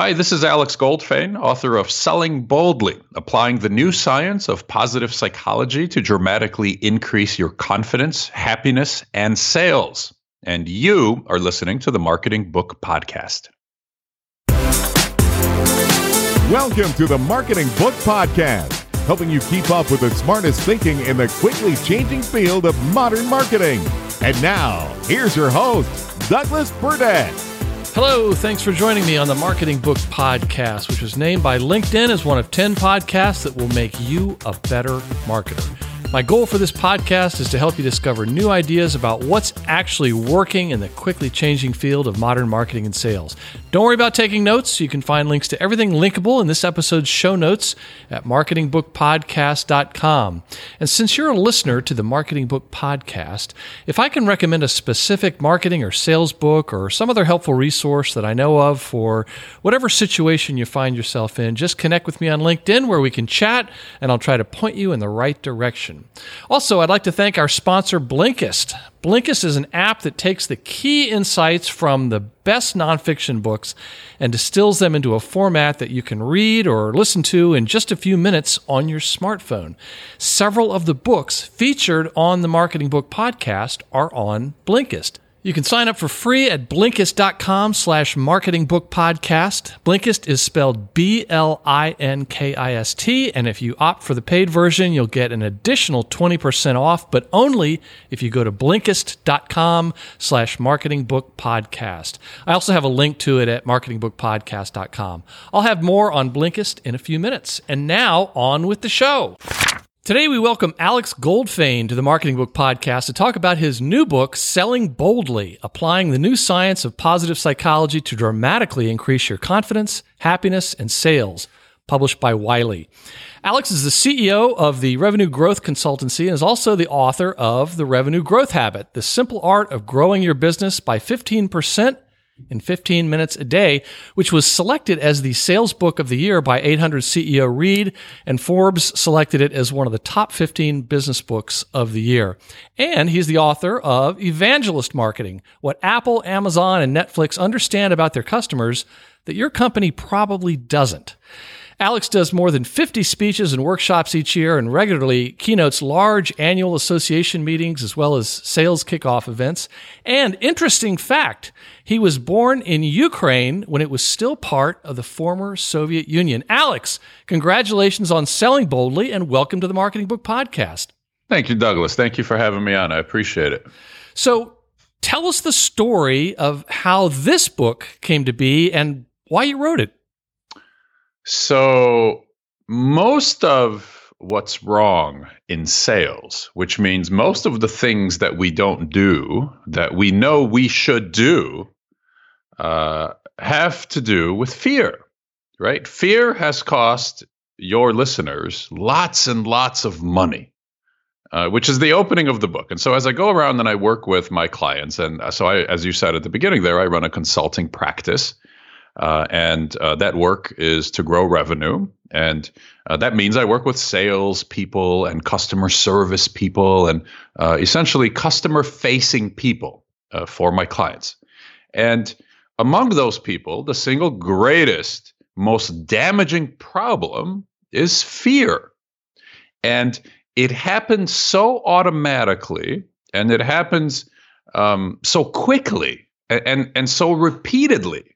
Hi, this is Alex Goldfayn, author of Selling Boldly, applying the new science of positive psychology to dramatically increase your confidence, happiness, and sales. And you are listening to the Marketing Book Podcast. Welcome to the Marketing Book Podcast, helping you keep up with the smartest thinking in the quickly changing field of modern marketing. And now, here's your host, Douglas Burdett. Hello, thanks for joining me on the Marketing Book Podcast, which was named by LinkedIn as one of 10 podcasts that will make you a better marketer. My goal for this podcast is to help you discover new ideas about what's actually working in the quickly changing field of modern marketing and sales. Don't worry about taking notes. You can find links to everything linkable in this episode's show notes at marketingbookpodcast.com. And since you're a listener to the Marketing Book Podcast, if I can recommend a specific marketing or sales book or some other helpful resource that I know of for whatever situation you find yourself in, just connect with me on LinkedIn where we can chat and I'll try to point you in the right direction. Also, I'd like to thank our sponsor, Blinkist. Blinkist is an app that takes the key insights from the best nonfiction books and distills them into a format that you can read or listen to in just a few minutes on your smartphone. Several of the books featured on the Marketing Book podcast are on Blinkist. You can sign up for free at Blinkist.com slash marketingbookpodcast. Blinkist is spelled B-L-I-N-K-I-S-T, and if you opt for the paid version, you'll get an additional 20% off, but only if you go to Blinkist.com slash marketingbookpodcast. I also have a link to it at marketingbookpodcast.com. I'll have more on Blinkist in a few minutes. And now, on with the show. Today, we welcome Alex Goldfayn to the Marketing Book Podcast to talk about his new book, Selling Boldly Applying the New Science of Positive Psychology to Dramatically Increase Your Confidence, Happiness, and Sales, published by Wiley. Alex is the CEO of the Revenue Growth Consultancy and is also the author of The Revenue Growth Habit The Simple Art of Growing Your Business by 15% in 15 minutes a day, which was selected as the sales book of the year by 800 CEO Read, and Forbes selected it as one of the top 15 business books of the year. And he's the author of Evangelist Marketing What Apple, Amazon, and Netflix understand about their customers that your company probably doesn't. Alex does more than 50 speeches and workshops each year and regularly keynotes large annual association meetings as well as sales kickoff events. And interesting fact, he was born in Ukraine when it was still part of the former Soviet Union. Alex, congratulations on selling boldly and welcome to the Marketing Book Podcast. Thank you, Douglas. Thank you for having me on. I appreciate it. So, tell us the story of how this book came to be and why you wrote it. So, most of what's wrong in sales, which means most of the things that we don't do that we know we should do, uh, have to do with fear, right? Fear has cost your listeners lots and lots of money. Uh, which is the opening of the book. And so as I go around and I work with my clients, and so I, as you said at the beginning there, I run a consulting practice. Uh, and uh, that work is to grow revenue. And uh, that means I work with sales people and customer service people and uh, essentially customer facing people uh, for my clients. And among those people, the single greatest, most damaging problem is fear. And it happens so automatically and it happens um, so quickly and, and, and so repeatedly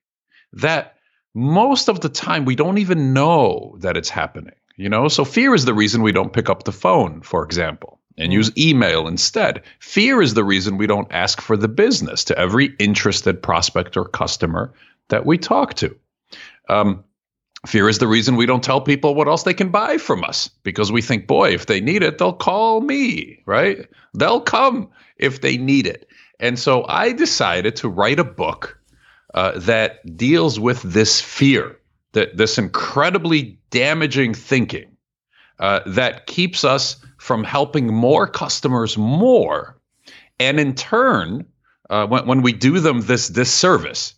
that most of the time we don't even know that it's happening you know? So fear is the reason we don't pick up the phone for example and mm. use email instead. Fear is the reason we don't ask for the business to every interested prospect or customer that we talk to. Um, fear is the reason we don't tell people what else they can buy from us because we think boy if they need it they'll call me right? They'll come if they need it. And so i decided to write a book uh, that deals with this fear, that this incredibly damaging thinking uh, that keeps us from helping more customers more, and in turn, uh, when, when we do them this disservice,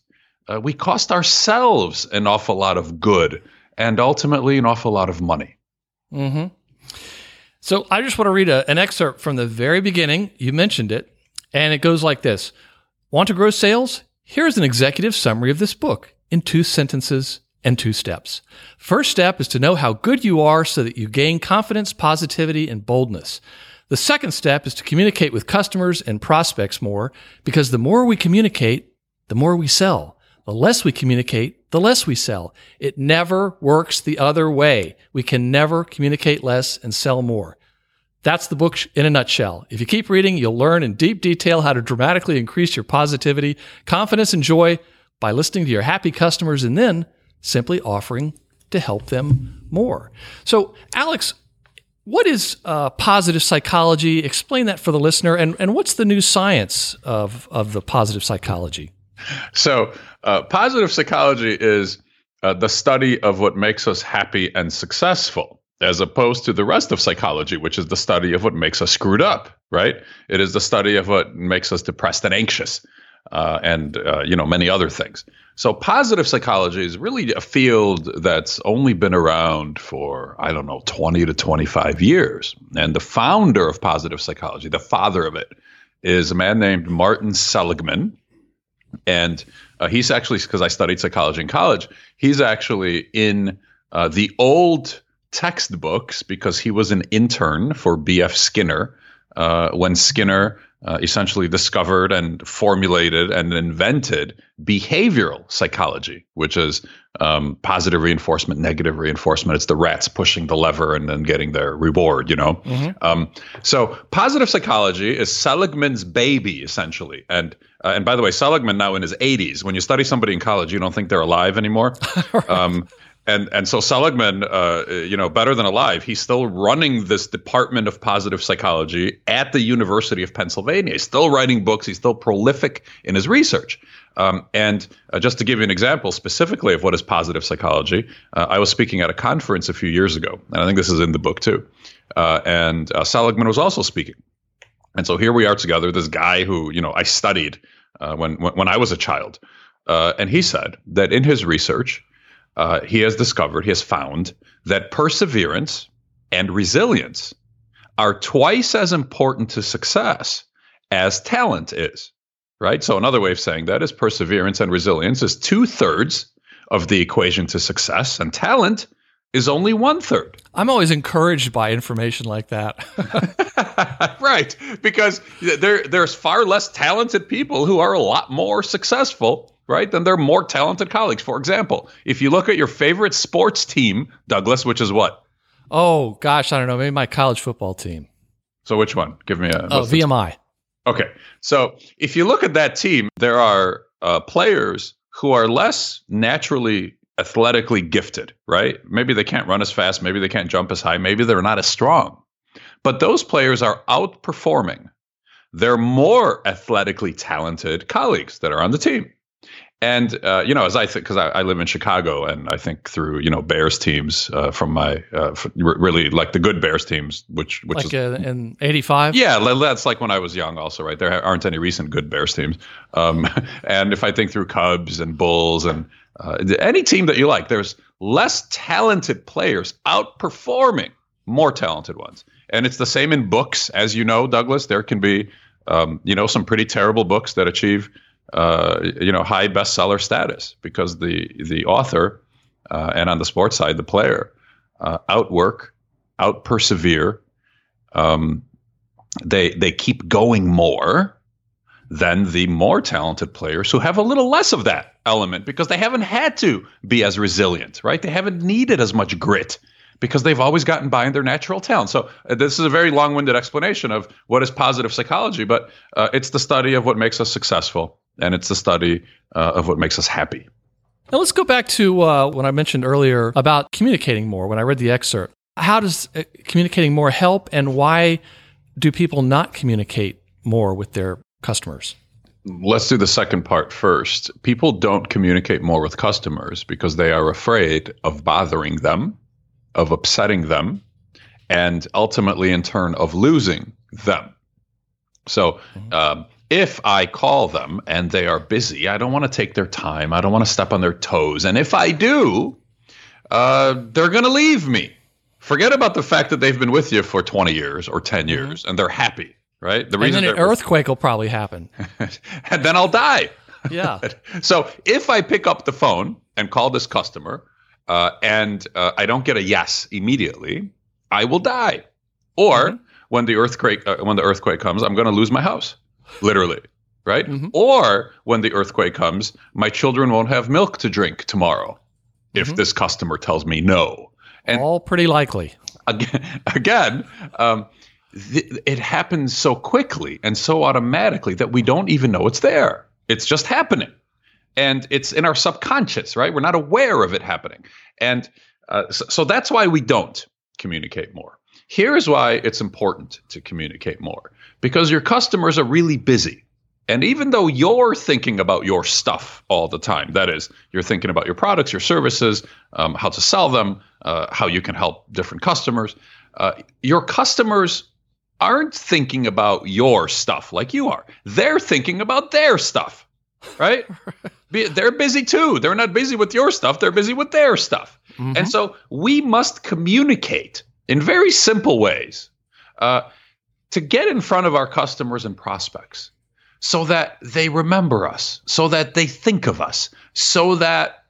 uh, we cost ourselves an awful lot of good and ultimately an awful lot of money. Mm-hmm. So I just want to read a, an excerpt from the very beginning. You mentioned it, and it goes like this Want to grow sales? Here's an executive summary of this book in two sentences and two steps. First step is to know how good you are so that you gain confidence, positivity, and boldness. The second step is to communicate with customers and prospects more because the more we communicate, the more we sell. The less we communicate, the less we sell. It never works the other way. We can never communicate less and sell more. That's the book in a nutshell. If you keep reading, you'll learn in deep detail how to dramatically increase your positivity, confidence, and joy by listening to your happy customers and then simply offering to help them more. So, Alex, what is uh, positive psychology? Explain that for the listener, and, and what's the new science of, of the positive psychology? So, uh, positive psychology is uh, the study of what makes us happy and successful, as opposed to the rest of psychology, which is the study of what makes us screwed up. Right? It is the study of what makes us depressed and anxious, uh, and uh, you know many other things. So, positive psychology is really a field that's only been around for I don't know twenty to twenty-five years, and the founder of positive psychology, the father of it, is a man named Martin Seligman and uh, he's actually because I studied psychology in college. He's actually in uh, the old textbooks because he was an intern for B.F. Skinner uh, when Skinner uh, essentially discovered and formulated and invented behavioral psychology, which is um, positive reinforcement, negative reinforcement. It's the rats pushing the lever and then getting their reward, you know? Mm-hmm. Um, so positive psychology is Seligman's baby, essentially. And uh, and by the way, Seligman now in his 80s. When you study somebody in college, you don't think they're alive anymore. right. um, and and so Seligman, uh, you know, better than alive, he's still running this department of positive psychology at the University of Pennsylvania. He's still writing books. He's still prolific in his research. Um, and uh, just to give you an example specifically of what is positive psychology, uh, I was speaking at a conference a few years ago, and I think this is in the book too. Uh, and uh, Seligman was also speaking. And so here we are together. This guy who you know I studied uh, when, when when I was a child, and he said that in his research uh, he has discovered, he has found that perseverance and resilience are twice as important to success as talent is. Right. So, another way of saying that is perseverance and resilience is two thirds of the equation to success, and talent is only one third. I'm always encouraged by information like that. right. Because there, there's far less talented people who are a lot more successful right? Then they're more talented colleagues. For example, if you look at your favorite sports team, Douglas, which is what? Oh gosh, I don't know. Maybe my college football team. So which one? Give me a. Oh, VMI. Okay, so if you look at that team, there are uh, players who are less naturally athletically gifted, right? Maybe they can't run as fast, maybe they can't jump as high, maybe they're not as strong. But those players are outperforming their more athletically talented colleagues that are on the team. And uh, you know, as I think, because I, I, live in Chicago, and I think through you know Bears teams uh, from my uh, really like the good Bears teams, which which like is uh, in '85. Yeah, that's like when I was young, also, right? There aren't any recent good Bears teams. Um, and if I think through Cubs and Bulls and uh, any team that you like, there's less talented players outperforming more talented ones, and it's the same in books, as you know, Douglas. There can be um, you know some pretty terrible books that achieve uh, you know high bestseller status because the the author uh, and on the sports side the player uh, outwork, out persevere. Um, they they keep going more than the more talented players who have a little less of that element because they haven't had to be as resilient, right? They haven't needed as much grit because they've always gotten by in their natural talent. So uh, this is a very long-winded explanation of what is positive psychology, but uh, it's the study of what makes us successful and it's the study uh, of what makes us happy. Now let's go back to uh, what I mentioned earlier about communicating more. When I read the excerpt, how does uh, communicating more help, and why do people not communicate more with their customers? let's do the second part first. People don't communicate more with customers because they are afraid of bothering them, of upsetting them, and ultimately, in turn, of losing them. So, um, if I call them and they are busy, I don't want to take their time. I don't want to step on their toes. And if I do, uh, they're going to leave me. Forget about the fact that they've been with you for 20 years or 10 years and they're happy, right? The and then an earthquake will probably happen. and then I'll die. Yeah. So if I pick up the phone and call this customer uh, and uh, I don't get a yes immediately, I will die. Or when the earthquake uh, when the earthquake comes, I'm going to lose my house, literally, right? Or when the earthquake comes, my children won't have milk to drink tomorrow if this customer tells me no. And All pretty likely. again, again um, th- it happens so quickly and so automatically that we don't even know it's there. It's just happening. And it's in our subconscious, right? We're not aware of it happening. And uh, so, so that's why we don't communicate more. Here's why it's important to communicate more because your customers are really busy. And even though you're thinking about your stuff all the time, that is, you're thinking about your products, your services, um, how to sell them, uh, how you can help different customers, uh, your customers aren't thinking about your stuff like you are. They're thinking about their stuff, right? Be- they're busy too. They're not busy with your stuff, they're busy with their stuff. And so we must communicate in very simple ways uh, to get in front of our customers and prospects so that they remember us, so that they think of us, so that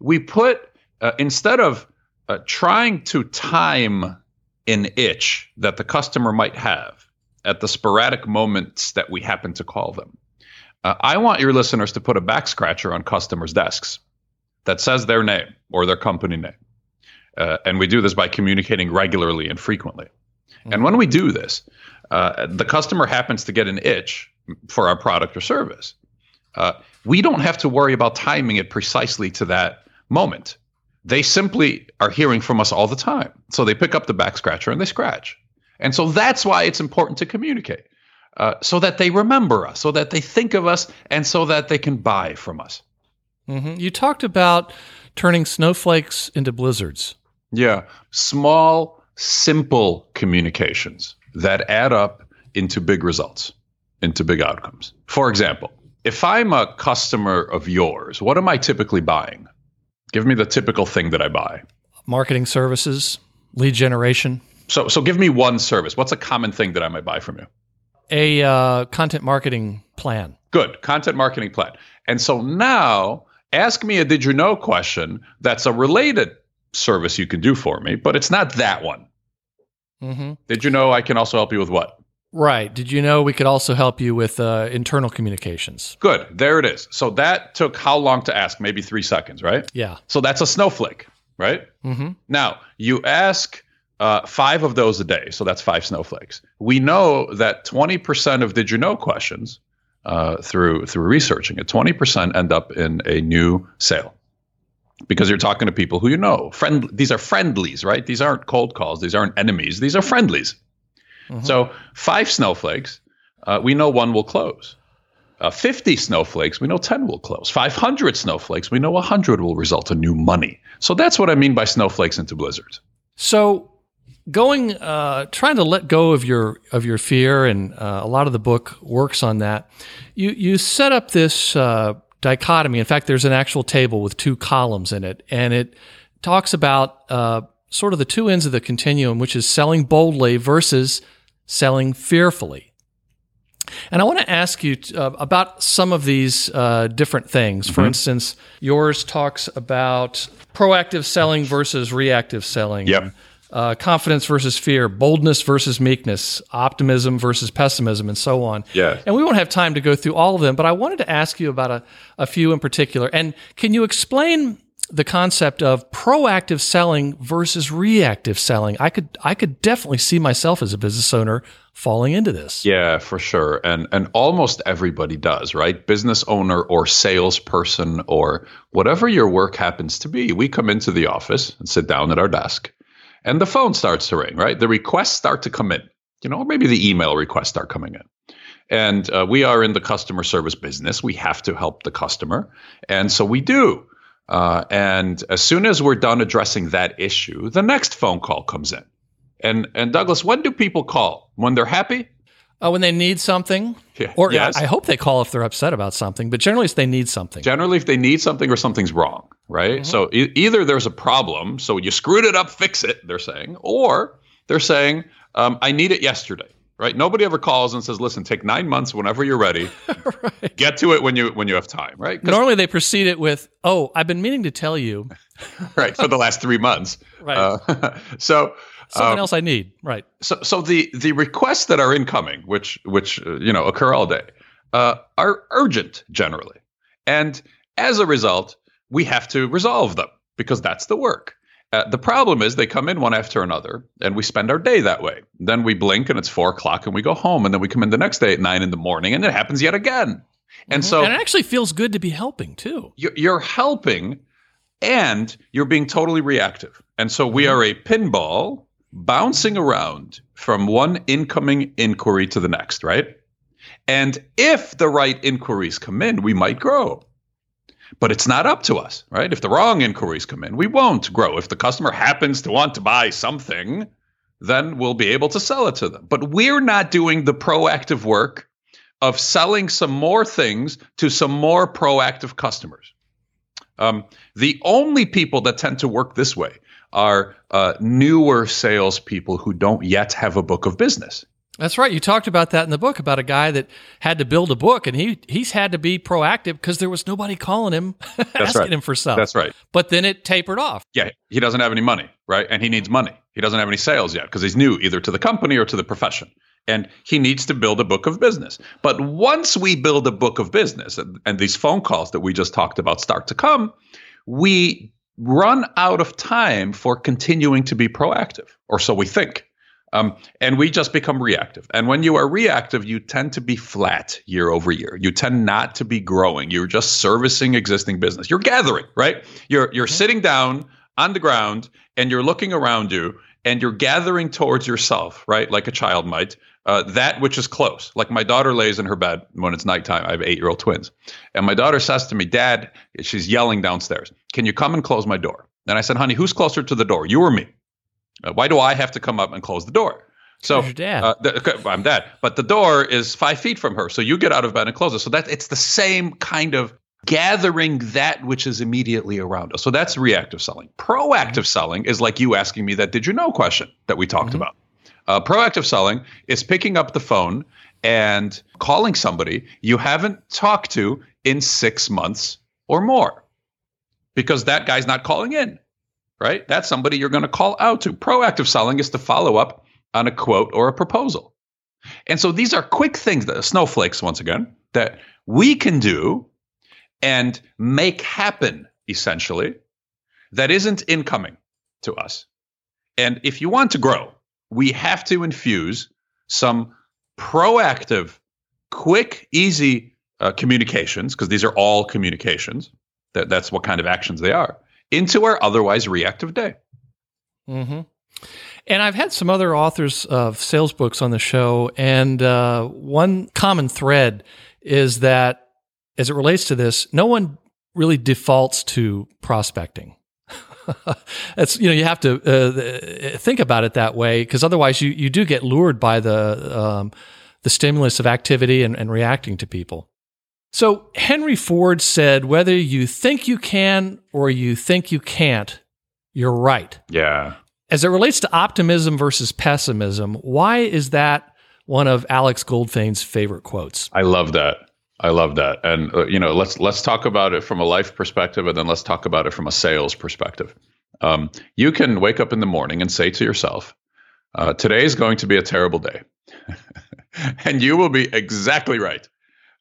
we put, uh, instead of uh, trying to time an itch that the customer might have at the sporadic moments that we happen to call them, uh, I want your listeners to put a back scratcher on customers' desks that says their name or their company name. Uh, and we do this by communicating regularly and frequently. And when we do this, uh, the customer happens to get an itch for our product or service. Uh, we don't have to worry about timing it precisely to that moment. They simply are hearing from us all the time. So they pick up the back scratcher and they scratch. And so that's why it's important to communicate uh, so that they remember us, so that they think of us, and so that they can buy from us. hmm You talked about turning snowflakes into blizzards. Yeah. Small, simple communications that add up into big results, into big outcomes. For example, if I'm a customer of yours, what am I typically buying? Give me the typical thing that I buy. Marketing services, lead generation, So, so give me one service. What's a common thing that I might buy from you? a uh, content marketing plan. Good. Content marketing plan. And so now ask me a did you know question that's a related service you can do for me, but it's not that one. Hmm Did you know I can also help you with what? Right. Did you know we could also help you with uh, internal communications? Good. There it is. So that took how long to ask? Maybe three seconds, right? Yeah. So that's a snowflake, right? Mm-hmm. Now, you ask uh, five of those a day. So that's five snowflakes. We know that 20% of did you know questions uh, through through researching it, 20% end up in a new sale because you're talking to people who you know. Friend, these are friendlies, right? These aren't cold calls. These aren't enemies. These are friendlies. So five snowflakes, uh, we know one will close. Uh, 50 snowflakes, we know 10 will close. 500 snowflakes, we know 100 will result in new money. So that's what I mean by snowflakes into blizzards. So, going, uh, trying to let go of your of your fear, and uh, a lot of the book works on that. You you set up this uh, dichotomy. In fact, there's an actual table with two columns in it, and it talks about uh, sort of the two ends of the continuum, which is selling boldly versus selling fearfully. And I want to ask you t- uh, about some of these uh, different things. For instance, yours talks about proactive selling versus reactive selling. Yep. Uh, confidence versus fear, boldness versus meekness, optimism versus pessimism, and so on. Yeah. And we won't have time to go through all of them, but I wanted to ask you about a, a few in particular. And can you explain the concept of proactive selling versus reactive selling? I could I could definitely see myself as a business owner falling into this. Yeah, for sure. And and almost everybody does, right? Business owner or salesperson or whatever your work happens to be. We come into the office and sit down at our desk and the phone starts to ring, right? The requests start to come in. You know, or maybe the email requests start coming in. And uh, we are in the customer service business. We have to help the customer. And so we do. Uh, and as soon as we're done addressing that issue, the next phone call comes in. And, and Douglas, when do people call? When they're happy? Uh, when they need something, Yeah. or Yes. I hope they call if they're upset about something. But generally, if they need something. Generally, if they need something or something's wrong, right? So e- either there's a problem, so you screwed it up, fix it, they're saying, or they're saying, um, I need it yesterday, right? Nobody ever calls and says, listen, take nine months whenever you're ready. Get to it when you when you have time, right? Normally, they precede it with, "Oh, I've been meaning to tell you right for the last three months. Right. Uh, so something um, else I need." Right. so so the the requests that are incoming, which which uh, you know occur all day, uh, are urgent generally, and as a result, we have to resolve them because that's the work. Uh, the problem is they come in one after another, and we spend our day that way. Then we blink, and it's four o'clock, and we go home, and then we come in the next day at nine in the morning, and it happens yet again. And so and it actually feels good to be helping too. you're, you're helping and you're being totally reactive. And so we are a pinball bouncing around from one incoming inquiry to the next, right? And if the right inquiries come in, we might grow. But it's not up to us, right? If the wrong inquiries come in, we won't grow. If the customer happens to want to buy something, then we'll be able to sell it to them. But we're not doing the proactive work of selling some more things to some more proactive customers. Um, the only people that tend to work this way are uh, newer salespeople who don't yet have a book of business. That's right. You talked about that in the book about a guy that had to build a book, and he he's had to be proactive because there was nobody calling him, asking right. him for stuff. That's right. But then it tapered off. Yeah, he doesn't have any money, right? And he needs money. He doesn't have any sales yet because he's new either to the company or to the profession. And he needs to build a book of business. But once we build a book of business and, and these phone calls that we just talked about start to come, we run out of time for continuing to be proactive, or so we think. Um, and we just become reactive. And when you are reactive, you tend to be flat year over year. You tend not to be growing. You're just servicing existing business. You're gathering, right? You're you're sitting down on the ground and you're looking around you and you're gathering towards yourself, right? Like a child might. Uh, that which is close. Like my daughter lays in her bed when it's nighttime. I have eight year old twins. And my daughter says to me, Dad, she's yelling downstairs, Can you come and close my door? And I said, Honey, who's closer to the door, you or me? Uh, why do I have to come up and close the door? So your dad? Uh, the, I'm dad, but the door is five feet from her, so you get out of bed and close it. So that it's the same kind of gathering that which is immediately around us. So that's reactive selling. Proactive selling is like you asking me that "Did you know?" question that we talked about. Uh, proactive selling is picking up the phone and calling somebody you haven't talked to in six months or more, because that guy's not calling in right? That's somebody you're going to call out to. Proactive selling is to follow up on a quote or a proposal. And so these are quick things that snowflakes, once again, that we can do and make happen essentially that isn't incoming to us. And if you want to grow, we have to infuse some proactive, quick, easy uh, communications, because these are all communications. That, that's what kind of actions they are into our otherwise reactive day. hmm And I've had some other authors of sales books on the show, and uh, one common thread is that as it relates to this, no one really defaults to prospecting. It's you know you have to uh, think about it that way because otherwise you you do get lured by the um, the stimulus of activity and, and reacting to people. So Henry Ford said, "Whether you think you can or you think you can't, you're right." Yeah. As it relates to optimism versus pessimism, why is that one of Alex Goldfayn's favorite quotes? I love that. I love that. And uh, you know, let's let's talk about it from a life perspective, and then let's talk about it from a sales perspective. Um, you can wake up in the morning and say to yourself, uh, "Today is going to be a terrible day," and you will be exactly right.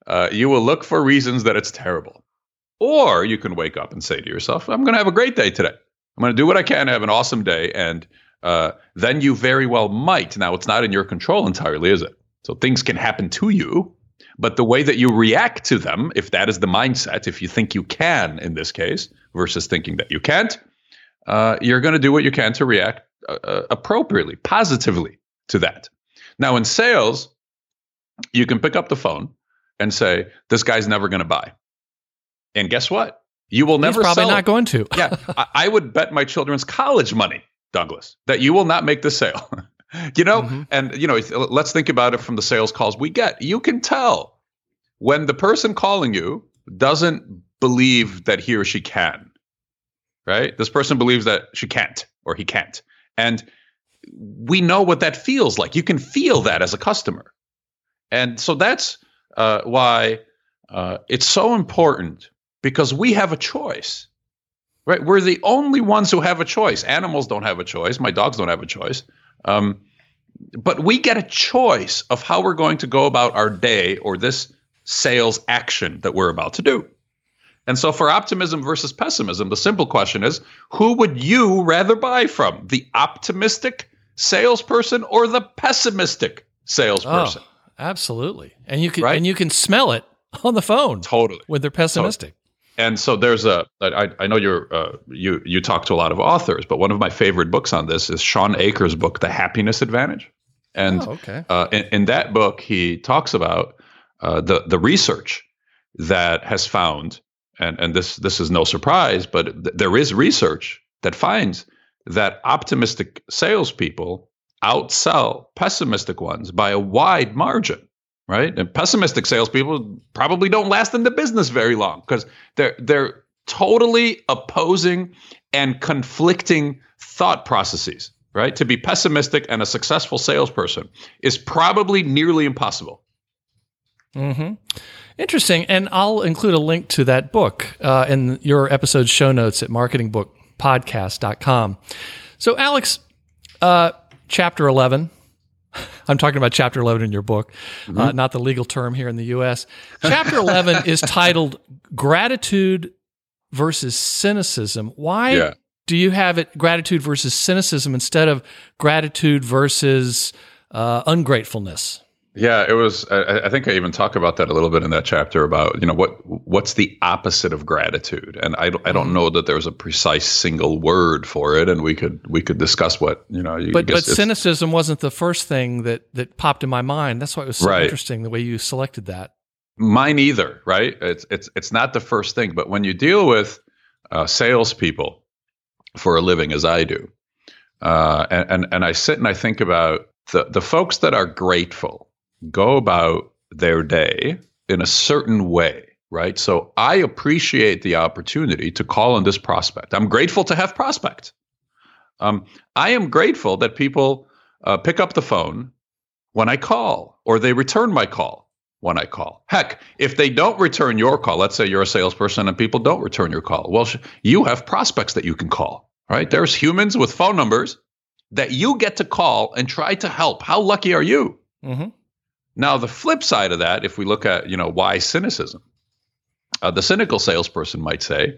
Uh, you will look for reasons that it's terrible, or you can wake up and say to yourself, "I'm going to have a great day today. I'm going to do what I can to have an awesome day," and uh, then you very well might. Now, it's not in your control entirely, is it? So things can happen to you, but the way that you react to them, if that is the mindset, if you think you can in this case versus thinking that you can't, uh, you're going to do what you can to react uh, uh, appropriately, positively to that. Now, in sales, you can pick up the phone and say, "This guy's never going to buy," and guess what? You will never. He's probably sell not it. going to. yeah, I, I would bet my children's college money, Douglas, that you will not make the sale. you know, Mhm. and you know, let's think about it from the sales calls we get. You can tell when the person calling you doesn't believe that he or she can. Right? This person believes that she can't or he can't. And we know what that feels like. You can feel that as a customer. And so that's uh, why uh, it's so important because we have a choice. Right? We're the only ones who have a choice. Animals don't have a choice. My dogs don't have a choice. Um, but we get a choice of how we're going to go about our day or this sales action that we're about to do. And so, for optimism versus pessimism, the simple question is who would you rather buy from? The optimistic salesperson or the pessimistic salesperson? Oh, absolutely. And you can Right? and you can smell it on the phone Totally. when they're pessimistic. And so there's a I, I know you're uh, you you talk to a lot of authors, but one of my favorite books on this is Shawn Achor's book, The Happiness Advantage, and oh, okay. uh, in, in that book he talks about uh, the the research that has found, and and this this is no surprise, but th- there is research that finds that optimistic salespeople outsell pessimistic ones by a wide margin right? And pessimistic salespeople probably don't last in the business very long because they're they're totally opposing and conflicting thought processes. Right? To be pessimistic and a successful salesperson is probably nearly impossible. hmm Interesting. And I'll include a link to that book uh, in your episode show notes at marketingbookpodcast.com. So, Alex, uh, chapter 11. I'm talking about chapter 11 in your book, uh, not the legal term here in the US. Chapter 11 is titled Gratitude versus Cynicism. Why Yeah. do you have it gratitude versus cynicism instead of gratitude versus uh, ungratefulness? Yeah, it was. I, I think I even talk about that a little bit in that chapter about you know what what's the opposite of gratitude, and I don't, I don't know that there's a precise single word for it, and we could we could discuss what you know. You But but cynicism wasn't the first thing that that popped in my mind. That's why it was so Right. interesting the way you selected that. Mine either, right? It's it's it's not the first thing, but when you deal with uh, salespeople for a living, as I do, uh, and, and and I sit and I think about the the folks that are grateful go about their day in a certain way, right? So I appreciate the opportunity to call on this prospect. I'm grateful to have prospect. Um, I am grateful that people uh, pick up the phone when I call or they return my call when I call. Heck, if they don't return your call, let's say you're a salesperson and people don't return your call, well, sh- you have prospects that you can call, right? There's humans with phone numbers that you get to call and try to help. How lucky are you? hmm Now, the flip side of that, if we look at, you know, why cynicism, uh, the cynical salesperson might say,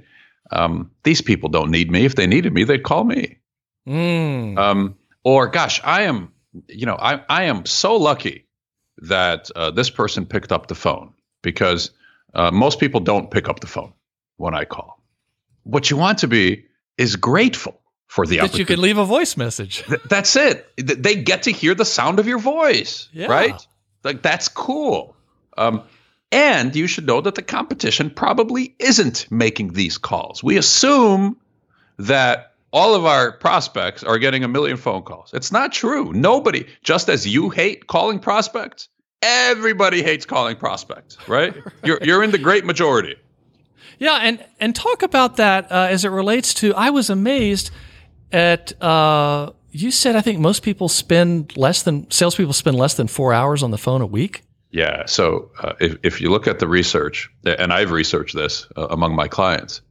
um, these people don't need me. If they needed me, they'd call me. Mm. Um, or, gosh, I am, you know, I, I am so lucky that uh, this person picked up the phone because uh, most people don't pick up the phone when I call. What you want to be is grateful for the that you could leave a voice message. Th- that's it. Th- They get to hear the sound of your voice, Yeah. right? Like that's cool. Um, and you should know that the competition probably isn't making these calls. We assume that all of our prospects are getting a million phone calls. It's not true. Nobody, just as you hate calling prospects, everybody hates calling prospects, right? You're you're in the great majority. Yeah, and and talk about that uh, as it relates to. I was amazed at. Uh, you said I think most people spend less than salespeople spend less than four hours on the phone a week. Yeah. So uh, if, if you look at the research, and I've researched this uh, among my clients,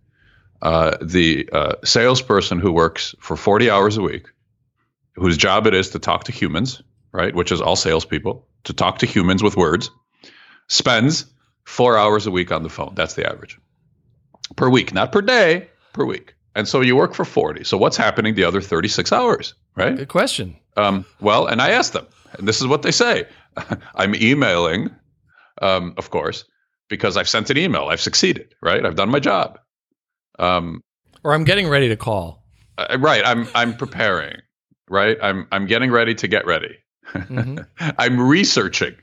uh, the uh, salesperson who works for 40 hours a week, whose job it is to talk to humans, right, which is all salespeople, to talk to humans with words, spends four hours a week on the phone. That's the average per week, not per day, per week. And so you work for 40. So what's happening the other 36 hours, right? Good question. Um, well, and I asked them, and this is what they say I'm emailing, um, of course, because I've sent an email. I've succeeded, right? I've done my job. Um, Or I'm getting ready to call. uh, right. I'm I'm preparing, right? I'm I'm getting ready to get ready. Mhm. I'm researching.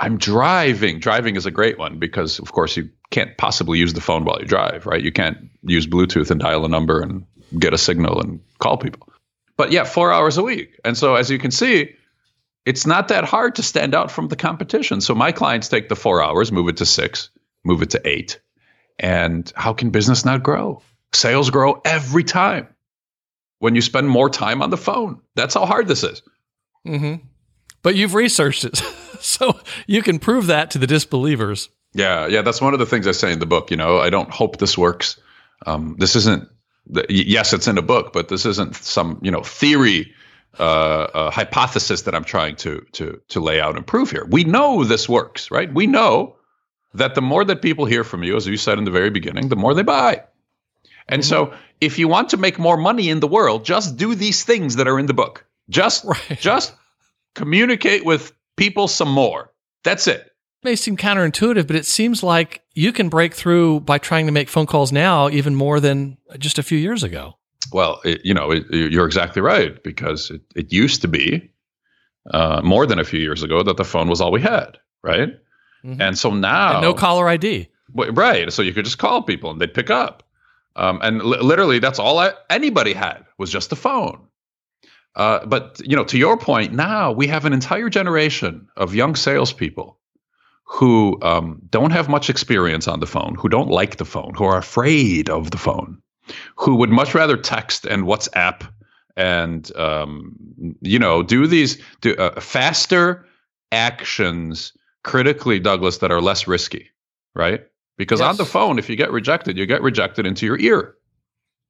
I'm driving. Driving is a great one because, of course, you can't possibly use the phone while you drive, right? You can't use Bluetooth and dial a number and get a signal and call people. But yeah, four hours a week. And so, as you can see, it's not that hard to stand out from the competition. So, my clients take the four hours, move it to six, move it to eight. And how can business not grow? Sales grow every time when you spend more time on the phone. That's how hard this is. Mm-hmm. But you've researched it. so you can prove that to the disbelievers. Yeah, yeah, that's one of the things I say in the book. You know, I don't hope this works. Um, this isn't. Yes, it's in a book, but this isn't some you know theory, uh, uh, hypothesis that I'm trying to to to lay out and prove here. We know this works, right? We know that the more that people hear from you, as you said in the very beginning, the more they buy. And mm-hmm. so, if you want to make more money in the world, just do these things that are in the book. Just, right. just communicate with people some more. That's it. May seem counterintuitive, but it seems like you can break through by trying to make phone calls now even more than just a few years ago. Well, it, you know, it, you're exactly right because it, it used to be uh, more than a few years ago that the phone was all we had, right? Mm-hmm. And so now, and no caller ID, right? So you could just call people and they'd pick up, um, and li- literally that's all I, anybody had was just the phone. Uh, but you know, to your point, now we have an entire generation of young salespeople who um, don't have much experience on the phone, who don't like the phone, who are afraid of the phone, who would much rather text and WhatsApp and um, you know do these do uh, faster actions critically, Douglas, that are less risky, right? Because yes. on the phone, if you get rejected, you get rejected into your ear,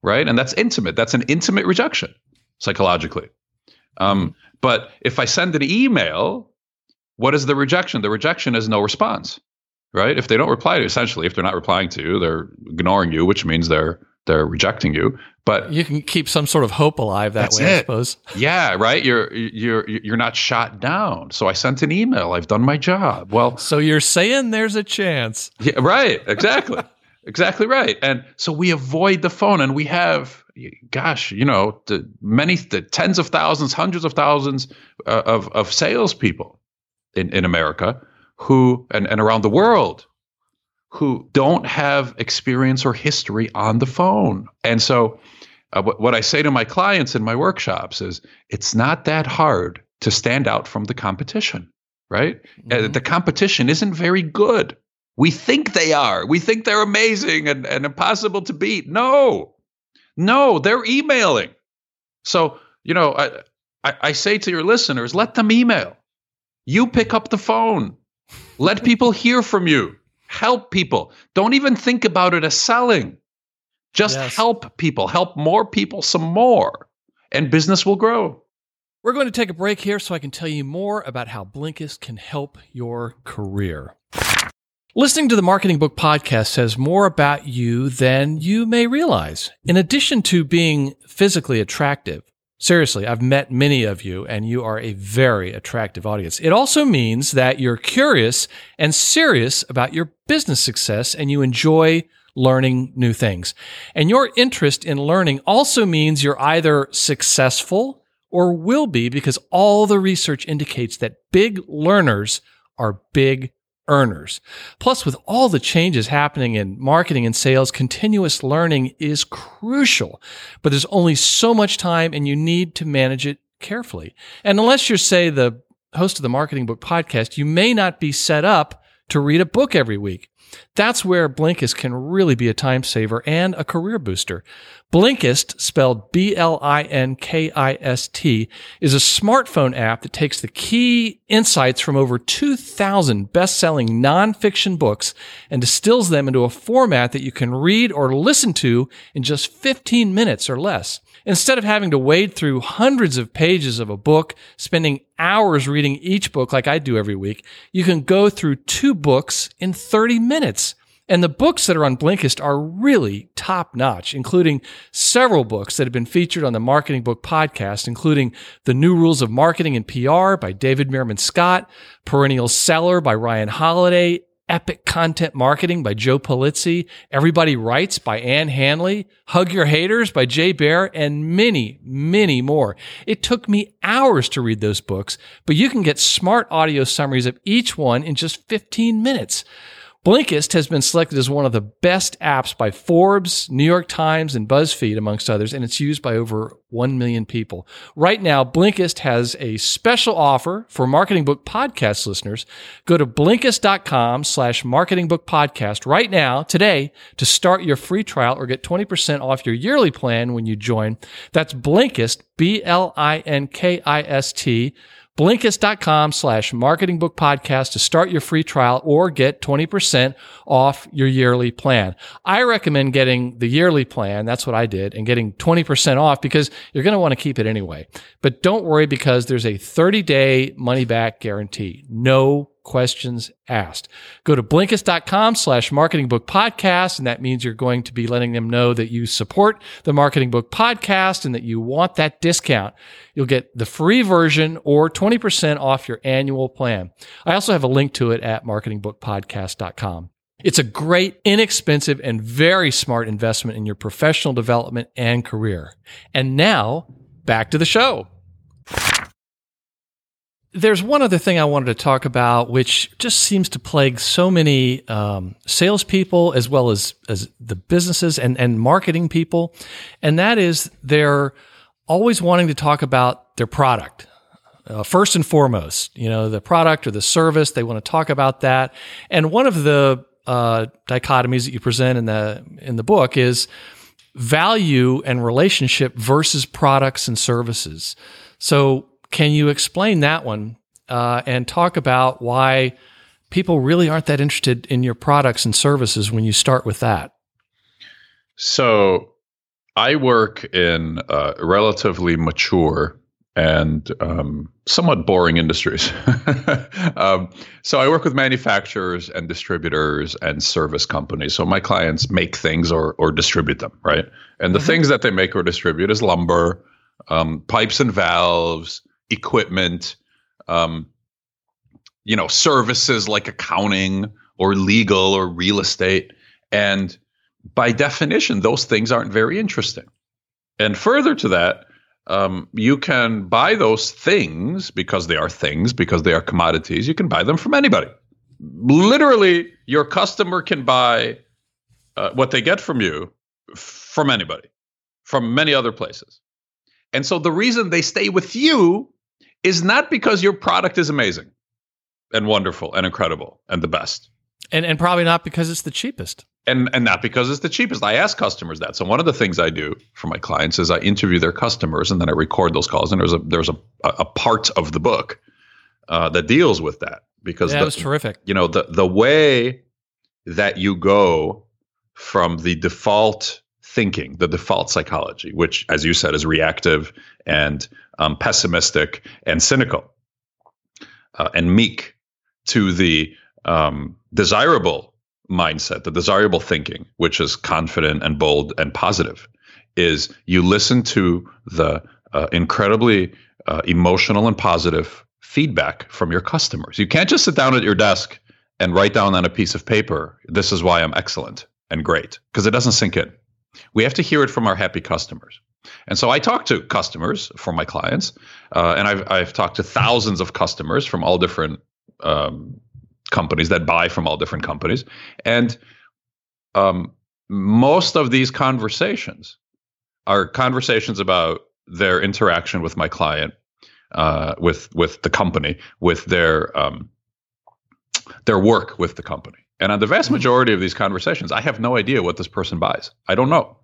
right? And that's intimate. That's an intimate rejection psychologically. Um, but if I send an email, what is the rejection? The rejection is no response, right? If they don't reply to, essentially, if they're not replying to you, they're ignoring you, which means they're they're rejecting you. But you can keep some sort of hope alive that way, it. I suppose. Yeah, right. You're you're you're not shot down. So I sent an email. I've done my job. Well, so you're saying there's a chance. Yeah, right. Exactly. exactly right. And so we avoid the phone, and we have gosh, you know, the many, the tens of thousands, hundreds of thousands uh, of of salespeople in in America who and and around the world who don't have experience or history on the phone, and so. Uh, what, what I say to my clients in my workshops is it's not that hard to stand out from the competition, right? Uh, mm-hmm. Uh, the competition isn't very good. We think they are. We think they're amazing and, and impossible to beat. No, no, they're emailing. So, you know, I, I, I say to your listeners, let them email. You pick up the phone. Let people hear from you. Help people. Don't even think about it as selling. Just yes. help people, help more people some more, and business will grow. We're going to take a break here so I can tell you more about how Blinkist can help your career. Listening to the Marketing Book Podcast says more about you than you may realize. In addition to being physically attractive, seriously, I've met many of you and you are a very attractive audience. It also means that you're curious and serious about your business success and you enjoy learning new things. And your interest in learning also means you're either successful or will be because all the research indicates that big learners are big earners. Plus, with all the changes happening in marketing and sales, continuous learning is crucial, but there's only so much time and you need to manage it carefully. And unless you're, say, the host of the Marketing Book Podcast, you may not be set up to read a book every week. That's where Blinkist can really be a time saver and a career booster. Blinkist, spelled B-L-I-N-K-I-S-T, is a smartphone app that takes the key insights from over 2,000 best-selling nonfiction books and distills them into a format that you can read or listen to in just 15 minutes or less. Instead of having to wade through hundreds of pages of a book, spending hours reading each book like I do every week, you can go through two books in 30 minutes. And the books that are on Blinkist are really top notch, including several books that have been featured on the Marketing Book podcast, including The New Rules of Marketing and PR by David Meerman Scott, Perennial Seller by Ryan Holiday, Epic Content Marketing by Joe Pulizzi, Everybody Writes by Ann Handley, Hug Your Haters by Jay Baer, and many, many more. It took me hours to read those books, but you can get smart audio summaries of each one in just 15 minutes. Blinkist has been selected as one of the best apps by Forbes, New York Times, and BuzzFeed, amongst others, and it's used by over 1 million people. Right now, Blinkist has a special offer for Marketing Book Podcast listeners. Go to Blinkist.com slash Marketing Book Podcast right now, today, to start your free trial or get 20% off your yearly plan when you join. That's Blinkist, B-L-I-N-K-I-S-T, Blinkist.com slash marketing book podcast to start your free trial or get 20% off your yearly plan. I recommend getting the yearly plan. That's what I did and getting 20% off because you're going to want to keep it anyway. But don't worry because there's a 30 day money back guarantee. No questions asked. Go to Blinkist.com slash marketing book podcast. And that means you're going to be letting them know that you support the marketing book podcast and that you want that discount. You'll get the free version or 20% off your annual plan. I also have a link to it at marketingbookpodcast.com. It's a great, inexpensive, and very smart investment in your professional development and career. And now back to the show. There's one other thing I wanted to talk about, which just seems to plague so many um, salespeople as well as as the businesses and and marketing people, and that is they're always wanting to talk about their product. Uh, first and foremost, you know, the product or the service, they want to talk about that. And one of the uh, dichotomies that you present in the in the book is value and relationship versus products and services. So can you explain that one uh, and talk about why people really aren't that interested in your products and services when you start with that? So, I work in uh, relatively mature and um, somewhat boring industries. um, so I work with manufacturers and distributors and service companies. So my clients make things or or distribute them, right? And the mm-hmm. things that they make or distribute is lumber, um, pipes and valves, equipment, um, you know, services like accounting or legal or real estate. And by definition, those things aren't very interesting. And further to that, um, you can buy those things because they are things, because they are commodities. You can buy them from anybody. Literally, your customer can buy uh, what they get from you from anybody, from many other places. And so the reason they stay with you is not because your product is amazing and wonderful and incredible and the best. And and probably not because it's the cheapest. And and not because it's the cheapest. I ask customers that. So one of the things I do for my clients is I interview their customers and then I record those calls. And there's a there's a a part of the book uh, that deals with that because yeah, the, that's terrific. You know the the way that you go from the default thinking, the default psychology, which, as you said, is reactive and um, pessimistic and cynical uh, and meek, to the um, desirable mindset, the desirable thinking, which is confident and bold and positive, is you listen to the uh, incredibly uh, emotional and positive feedback from your customers. You can't just sit down at your desk and write down on a piece of paper, this is why I'm excellent and great, because it doesn't sink in. We have to hear it from our happy customers. And so I talk to customers for my clients, uh, and I've, I've talked to thousands of customers from all different um, companies that buy from all different companies. And um, most of these conversations are conversations about their interaction with my client, uh, with with the company, with their um, their work with the company. And on the vast majority of these conversations, I have no idea what this person buys. I don't know.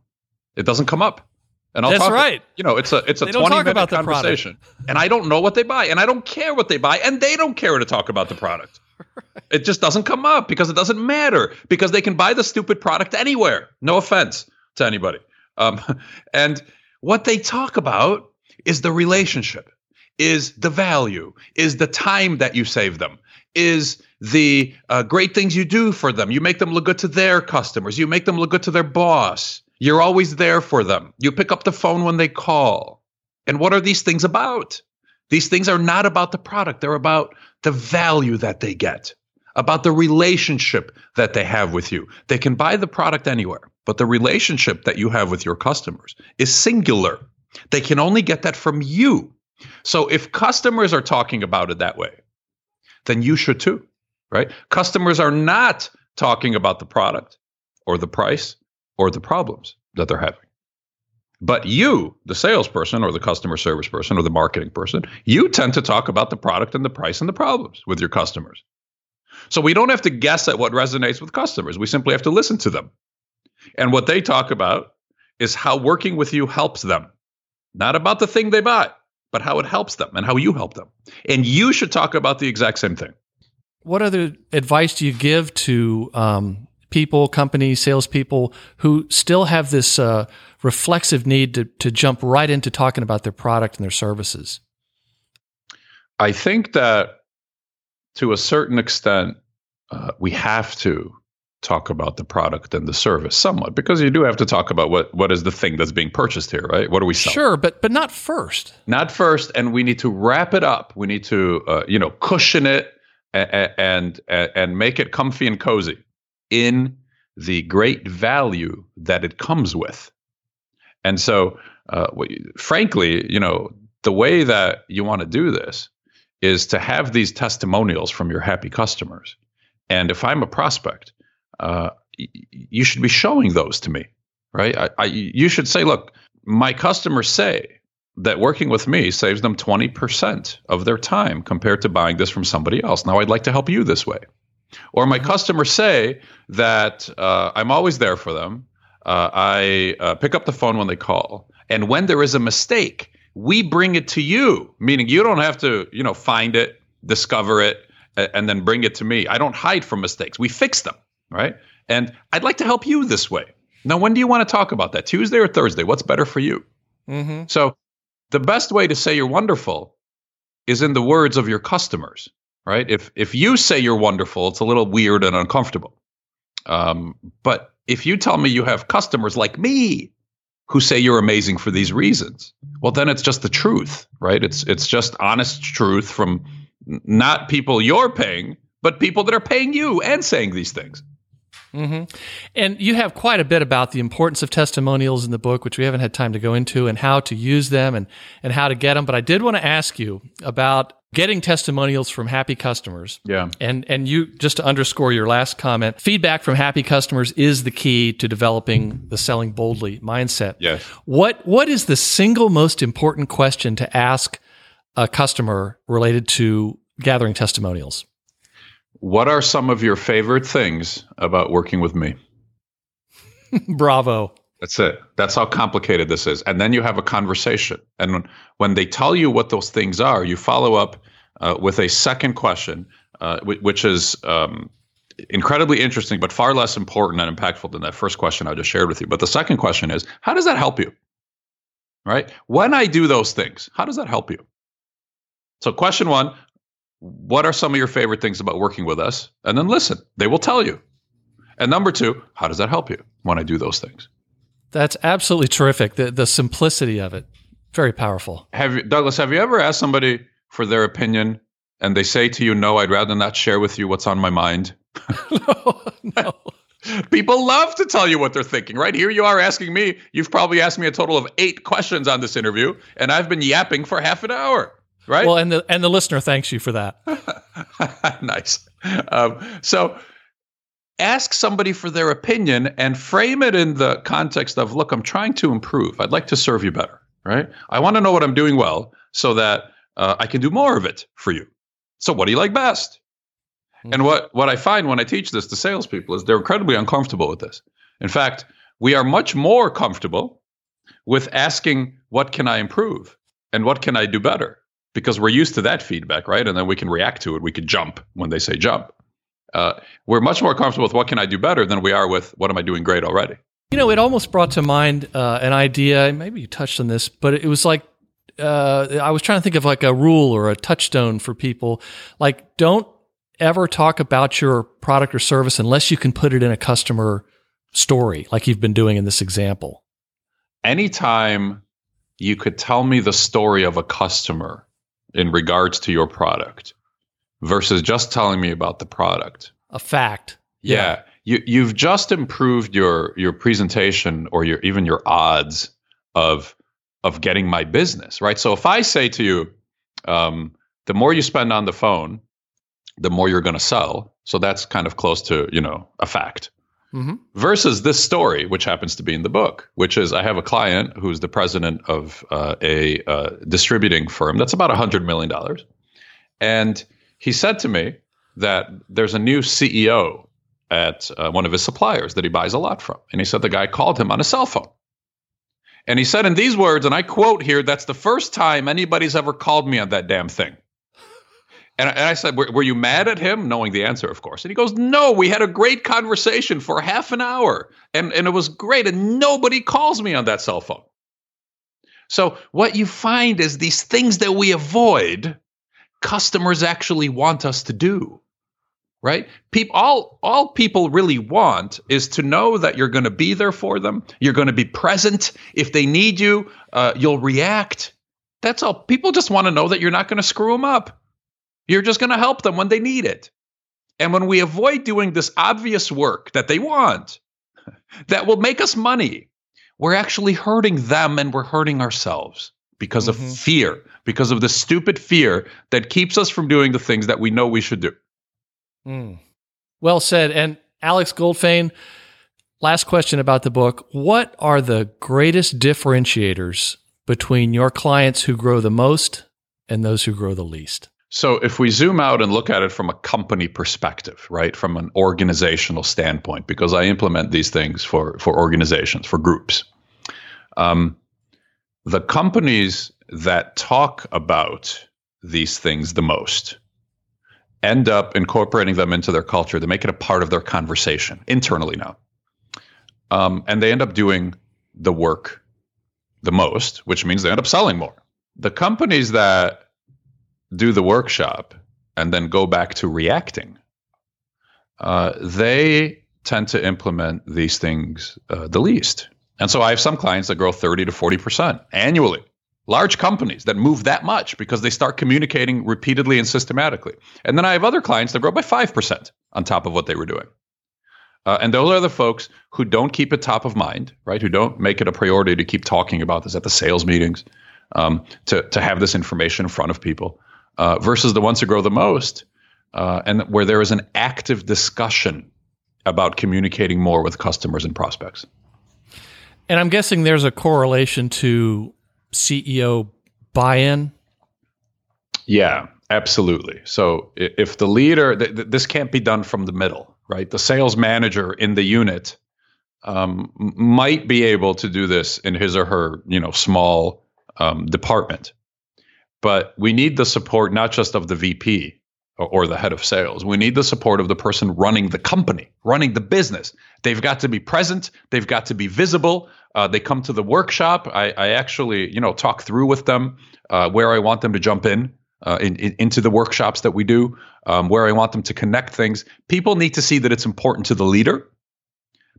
It doesn't come up. And I'll That's talk, right. You know, it's a it's a twenty minute about conversation, and I don't know what they buy, and I don't care what they buy, and they don't care to talk about the product. right. It just doesn't come up because it doesn't matter because they can buy the stupid product anywhere. No offense to anybody. Um, and what they talk about is the relationship, is the value, is the time that you save them, is the uh, great things you do for them. You make them look good to their customers. You make them look good to their boss. You're always there for them. You pick up the phone when they call. And what are these things about? These things are not about the product, they're about the value that they get. about the relationship that they have with you. They can buy the product anywhere, but the relationship that you have with your customers is singular. They can only get that from you. So if customers are talking about it that way, then you should too, right? Customers are not talking about the product or the price or the problems that they're having. But you, the salesperson or the customer service person or the marketing person, you tend to talk about the product and the price and the problems with your customers. So we don't have to guess at what resonates with customers. We simply have to listen to them. And what they talk about is how working with you helps them, not about the thing they buy, but how it helps them and how you help them. And you should talk about the exact same thing. What other advice do you give to um, people, companies, salespeople who still have this uh, reflexive need to, to jump right into talking about their product and their services? I think that to a certain extent, uh, we have to talk about the product and the service somewhat because you do have to talk about what what is the thing that's being purchased here, right? What are we selling? Sure, but but not first. Not first, and we need to wrap it up. We need to uh, you know cushion it and, and and make it comfy and cozy in the great value that it comes with. And so, uh, frankly, you know, the way that you want to do this is to have these testimonials from your happy customers. And if I'm a prospect, uh, you should be showing those to me, right? I, I, you should say, look, my customers say that working with me saves them 20% of their time compared to buying this from somebody else. Now, I'd like to help you this way. Or my mm-hmm. customers say that uh, I'm always there for them. Uh, I uh, pick up the phone when they call. And when there is a mistake, we bring it to you, meaning you don't have to, you know, find it, discover it, and then bring it to me. I don't hide from mistakes. We fix them, right? And I'd like to help you this way. Now, when do you want to talk about that? Tuesday or Thursday? What's better for you? Mm-hmm. So, the best way to say you're wonderful is in the words of your customers, right? If if you say you're wonderful, it's a little weird and uncomfortable. Um, but if you tell me you have customers like me who say you're amazing for these reasons, well, then it's just the truth, right? It's it's just honest truth from not people you're paying, but people that are paying you and saying these things. Mm-hmm. And you have quite a bit about the importance of testimonials in the book, which we haven't had time to go into, and how to use them and, and how to get them. But I did want to ask you about getting testimonials from happy customers. Yeah. And and you just to underscore your last comment, feedback from happy customers is the key to developing the selling boldly mindset. Yes. What what is the single most important question to ask a customer related to gathering testimonials? What are some of your favorite things about working with me? Bravo. That's it. That's how complicated this is. And then you have a conversation. And when, they tell you what those things are, you follow up uh, with a second question, uh, which is um, incredibly interesting, but far less important and impactful than that first question I just shared with you. But the second question is, how does that help you? Right? When I do those things, how does that help you? So, question one what are some of your favorite things about working with us? And then listen, they will tell you. And number two, how does that help you when I do those things? That's absolutely terrific. The the simplicity of it, very powerful. Have you, Douglas? Have you ever asked somebody for their opinion, and they say to you, "No, I'd rather not share with you what's on my mind." no, no. People love to tell you what they're thinking, right? Here you are asking me. You've probably asked me a total of eight questions on this interview, and I've been yapping for half an hour, right? Well, and the and the listener thanks you for that. nice. Um, so ask somebody for their opinion and frame it in the context of look i'm trying to improve i'd like to serve you better right i want to know what i'm doing well so that uh, i can do more of it for you so what do you like best mm-hmm. and what what i find when i teach this to salespeople is they're incredibly uncomfortable with this in fact we are much more comfortable with asking what can i improve and what can i do better because we're used to that feedback right and then we can react to it we can jump when they say jump uh, we're much more comfortable with what can I do better than we are with what am I doing great already. You know, it almost brought to mind uh, an idea. Maybe you touched on this, but it was like uh, I was trying to think of like a rule or a touchstone for people. Like, don't ever talk about your product or service unless you can put it in a customer story, like you've been doing in this example. Anytime you could tell me the story of a customer in regards to your product, versus just telling me about the product. A fact. Yeah. You you've just improved your your presentation or your even your odds of of getting my business, right? So if I say to you, um, the more you spend on the phone, the more you're going to sell. So that's kind of close to you know a fact. Hmm Versus this story, which happens to be in the book, which is I have a client who's the president of uh, a uh, distributing firm that's about $100 million. And he said to me that there's a new CEO at uh, one of his suppliers that he buys a lot from. And he said the guy called him on a cell phone. And he said in these words, and I quote here, that's the first time anybody's ever called me on that damn thing. And I, and I said, were, were you mad at him? Knowing the answer, of course. And he goes, No, we had a great conversation for half an hour and, and it was great. And nobody calls me on that cell phone. So what you find is these things that we avoid, customers actually want us to do. Right? People all all people really want is to know that you're going to be there for them. You're going to be present. If they need you, uh, you'll react. That's all. People just want to know that you're not going to screw them up. You're just going to help them when they need it. And when we avoid doing this obvious work that they want, that will make us money, we're actually hurting them and we're hurting ourselves because Mhm. of fear, because of the stupid fear that keeps us from doing the things that we know we should do. Mm. Well said. And Alex Goldfayn, last question about the book. What are the greatest differentiators between your clients who grow the most and those who grow the least? So, if we zoom out and look at it from a company perspective, right, from an organizational standpoint, because I implement these things for for organizations, for groups, um, the companies that talk about these things the most end up incorporating them into their culture. They make it a part of their conversation internally now, um, and they end up doing the work the most, which means they end up selling more. The companies that do the workshop and then go back to reacting, uh, they tend to implement these things uh, the least. And so I have some clients that grow 30 to 40% annually. Large companies that move that much because they start communicating repeatedly and systematically. And then I have other clients that grow by 5% on top of what they were doing. Uh, and those are the folks who don't keep it top of mind, right? Who don't make it a priority to keep talking about this at the sales meetings, um, to, to have this information in front of people uh, versus the ones who grow the most, uh, and where there is an active discussion about communicating more with customers and prospects. And I'm guessing there's a correlation to CEO buy in. Yeah, absolutely. So if the leader, th- th- this can't be done from the middle, right? The sales manager in the unit um, might be able to do this in his or her, you know, small um, department, but we need the support not just of the VP or, the head of sales. We need the support of the person running the company, running the business. They've got to be present. They've got to be visible. Uh, they come to the workshop. I, I actually, you know, talk through with them uh, where I want them to jump in, uh, in, in into the workshops that we do, um, where I want them to connect things. People need to see that it's important to the leader,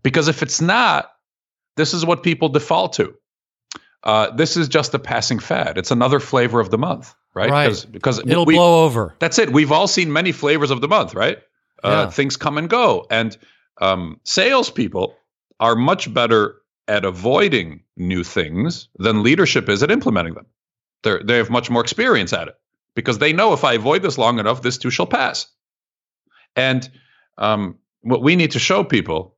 because if it's not, this is what people default to. Uh, this is just a passing fad. It's another flavor of the month, right? Right. 'Cause- Because It'll we- blow over. that's it. We've all seen many flavors of the month, right? Uh, Yeah. Things come and go, and um, salespeople are much better at avoiding new things than leadership is at implementing them. They they have much more experience at it because they know if I avoid this long enough, this too shall pass. And um, what we need to show people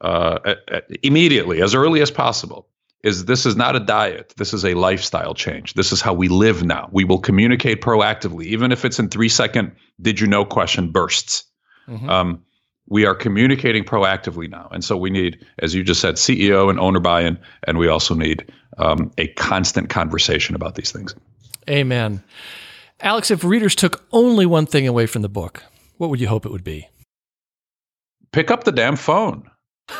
uh, at- at- immediately, as early as possible, is this is not a diet. This is a lifestyle change. This is how we live now. We will communicate proactively, even if it's in three second did you know question bursts. Mhm. Um, we are communicating proactively now. And so we need, as you just said, CEO and owner buy in, and we also need um, a constant conversation about these things. Amen. Alex, if readers took only one thing away from the book, what would you hope it would be? Pick up the damn phone.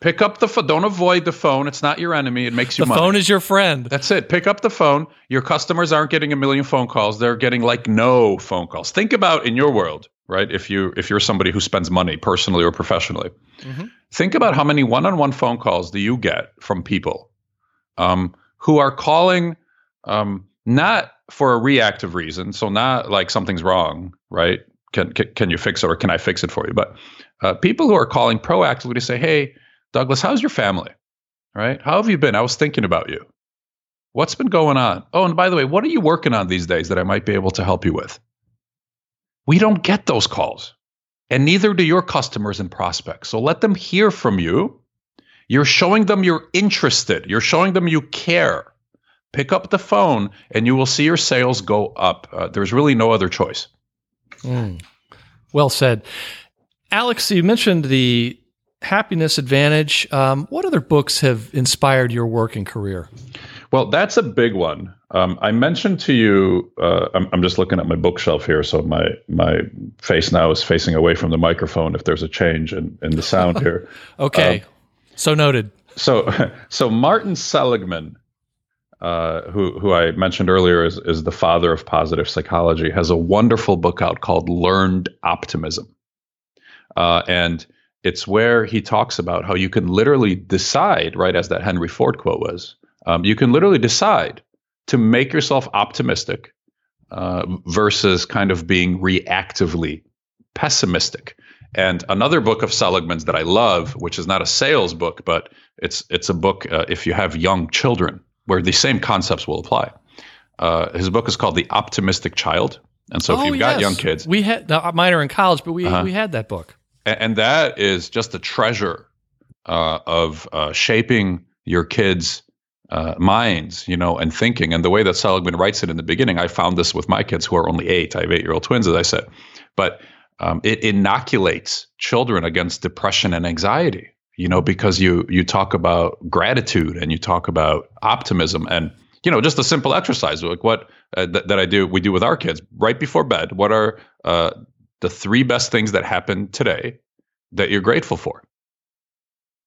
Pick up the phone. Don't avoid the phone. It's not your enemy. It makes you money. The money. phone is your friend. That's it. Pick up the phone. Your customers aren't getting a million phone calls. They're getting like no phone calls. Think about in your world, right? If you if you're somebody who spends money personally or professionally, Mhm. think about how many one-on-one phone calls do you get from people um, who are calling um, not for a reactive reason. So not like something's wrong, right? Can can, can you fix it or can I fix it for you? But uh, people who are calling proactively to say, "Hey, Douglas, how's your family? Right? How have you been? I was thinking about you. What's been going on? Oh, and by the way, what are you working on these days that I might be able to help you with?" We don't get those calls, and neither do your customers and prospects. So let them hear from you. You're showing them you're interested. You're showing them you care. Pick up the phone, and you will see your sales go up. Uh, there's really no other choice. Mm. Well said. Alex, you mentioned the happiness advantage. Um, what other books have inspired your work and career? Well, that's a big one. Um, I mentioned to you. Uh, I'm, I'm, just looking at my bookshelf here, so my my face now is facing away from the microphone. If there's a change in, in the sound here, okay. Um, so noted. So so Martin Seligman, uh, who who I mentioned earlier is is the father of positive psychology, has a wonderful book out called Learned Optimism, uh, and it's where he talks about how you can literally decide, right, as that Henry Ford quote was, um, you can literally decide to make yourself optimistic uh, versus kind of being reactively pessimistic. And another book of Seligman's that I love, which is not a sales book, but it's it's a book uh, if you have young children where the same concepts will apply. Uh, his book is called The Optimistic Child, and so if oh, you've yes. got young kids, we had now, mine are in college, but we uh-huh. we had that book, and, that is just a treasure uh, of uh, shaping your kids' uh, minds, you know, and thinking. And the way that Seligman writes it in the beginning, I found this with my kids who are only eight. I have eight-year-old twins, as I said, but um, it inoculates children against depression and anxiety. You know, because you you talk about gratitude and you talk about optimism and you know just a simple exercise like what uh, th- that I do we do with our kids right before bed. What are uh, the three best things that happened today that you're grateful for?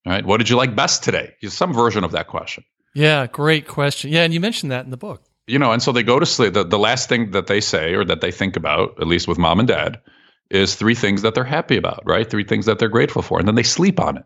All right. What did you like best today? Some version of that question. Yeah, great question. Yeah, and you mentioned that in the book. You know, and so they go to sleep. The, the last thing that they say or that they think about, at least with mom and dad, is three things that they're happy about, right? Three things that they're grateful for. And then they sleep on it.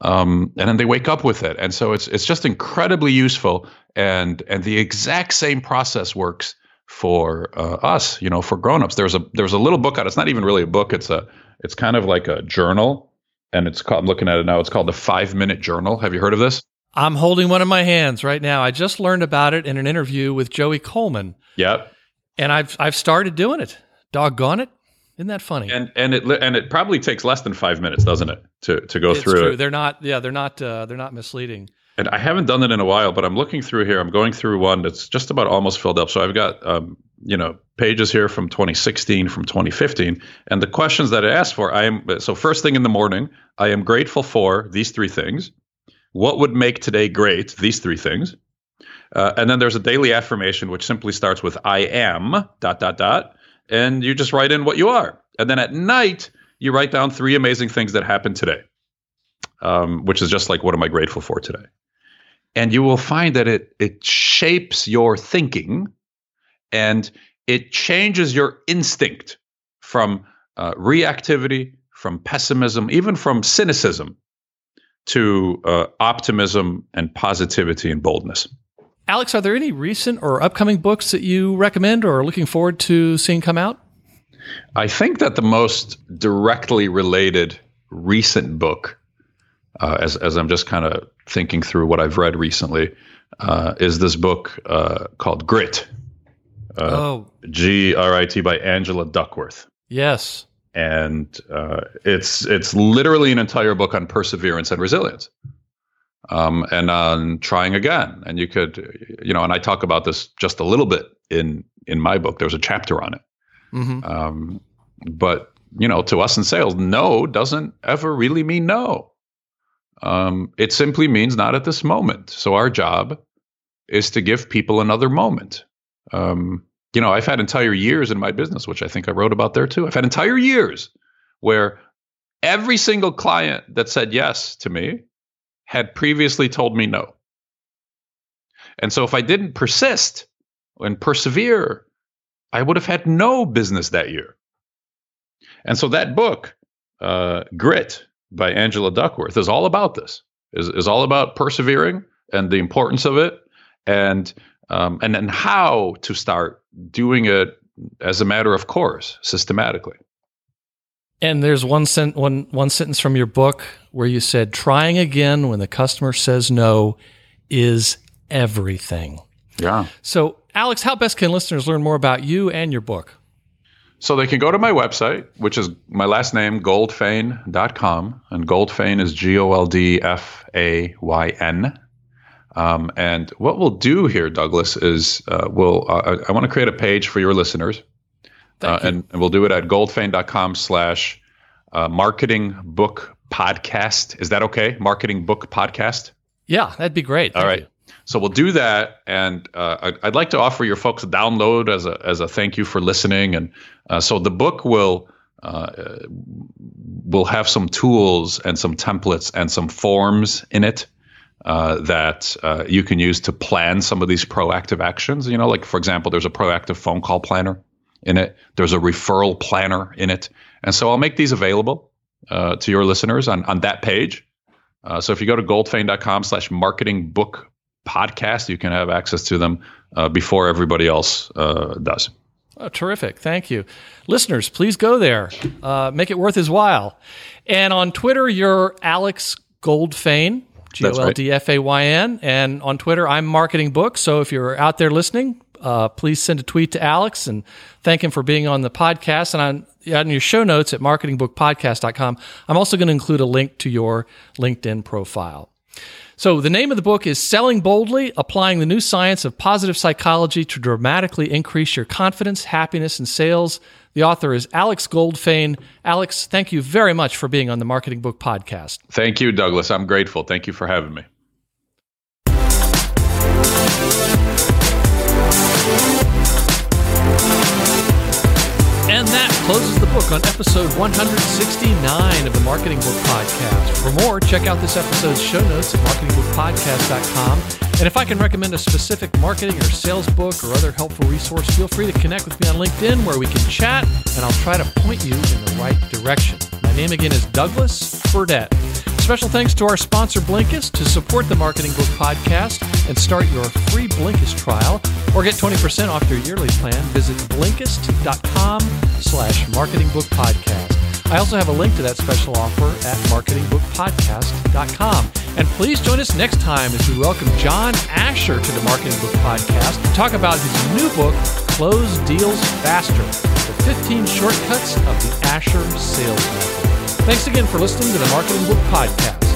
Um, and then they wake up with it. And so it's it's just incredibly useful. And and the exact same process works for uh, us, you know, for grown-ups. There's a there's a little book out. It's not even really a book. It's a it's kind of like a journal. And it's called I'm looking at it now. It's called the five minute journal. Have you heard of this? I'm holding one in my hands right now. I just learned about it in an interview with Joey Coleman. Yep. And I've I've started doing it. Doggone it. Isn't that funny? And and it and it probably takes less than five minutes, doesn't it, to to go it's through true. it? They're not. Yeah, they're not. Uh, they're not misleading. And I haven't done it in a while, but I'm looking through here. I'm going through one that's just about almost filled up. So I've got um, you know pages here from 2016, from 2015, and the questions that I asked for. I am so first thing in the morning. I am grateful for these three things. What would make today great? These three things. Uh, and then there's a daily affirmation which simply starts with I am dot dot dot, and you just write in what you are. And then at night you write down three amazing things that happened today, um, which is just like what am I grateful for today. And you will find that it it shapes your thinking, and it changes your instinct from uh, reactivity, from pessimism, even from cynicism to uh, optimism and positivity and boldness. Alex, are there any recent or upcoming books that you recommend or are looking forward to seeing come out? I think that the most directly related recent book, uh, as, as I'm just kind of thinking through what I've read recently, uh, is this book uh, called Grit. Uh, oh. G R I T by Angela Duckworth. Yes and uh, it's it's literally an entire book on perseverance and resilience, um, and on trying again. And you could, you know, and I talk about this just a little bit in in my book. There's a chapter on it. Mm-hmm. Um, but you know, to us in sales, no doesn't ever really mean no. Um, it simply means not at this moment. So our job is to give people another moment. Um, you know, I've had entire years in my business, which I think I wrote about there too. I've had entire years where every single client that said yes to me had previously told me no. And so if I didn't persist and persevere, I would have had no business that year. And so that book, uh, Grit by Angela Duckworth, is all about this, is, is all about persevering and the importance of it and um, and then how to start doing it as a matter of course, systematically. And there's one, sen- one, one sentence from your book where you said, trying again when the customer says no is everything. Yeah. So, Alex, how best can listeners learn more about you and your book? So they can go to my website, which is my last name, goldfayn.com. And Goldfayn is G O L D F A Y N. Um, and what we'll do here, Douglas, is uh, we'll uh, I want to create a page for your listeners. Uh, and, and, we'll do it at goldfayn.com slash uh, marketing book podcast. Is that okay? Marketing book podcast? Yeah, that'd be great. Thank All right. You. So we'll do that, and uh, I'd, like to offer your folks a download as a as a thank you for listening. And uh, so the book will uh, will have some tools and some templates and some forms in it uh, that uh, you can use to plan some of these proactive actions. You know, like for example, there's a proactive phone call planner in it. There's a referral planner in it, and so I'll make these available uh, to your listeners on on that page. so if you go to goldfayn.com slash marketing book podcast, you can have access to them uh, before everybody else uh, does. Oh, terrific. Thank you. Listeners, please go there. Uh, make it worth his while. And on Twitter, you're Alex Goldfayn, G O L D F A Y N. And on Twitter, I'm Marketing Book. So if you're out there listening, uh, please send a tweet to Alex and thank him for being on the podcast. And on, on your show notes at marketingbookpodcast.com, I'm also going to include a link to your LinkedIn profile. So, the name of the book is Selling Boldly Applying the New Science of Positive Psychology to Dramatically Increase Your Confidence, Happiness, and Sales. The author is Alex Goldfayn. Alex, thank you very much for being on the Marketing Book Podcast. Thank you, Douglas. I'm grateful. Thank you for having me. Closes the book on episode 169 of the Marketing Book Podcast. For more, check out this episode's show notes at marketingbookpodcast.com. And if I can recommend a specific marketing or sales book or other helpful resource, feel free to connect with me on LinkedIn where we can chat and I'll try to point you in the right direction. My name again is Douglas Burdett. Special thanks to our sponsor Blinkist to support the Marketing Book Podcast and start your free Blinkist trial or get 20% off your yearly plan. Visit Blinkist.com slash Marketing Book Podcast. I also have a link to that special offer at marketingbookpodcast.com. And please join us next time as we welcome John Asher to the Marketing Book Podcast to talk about his new book, Close Deals Faster, the 15 shortcuts of the Asher Sales Method. Thanks again for listening to the Marketing Book Podcast.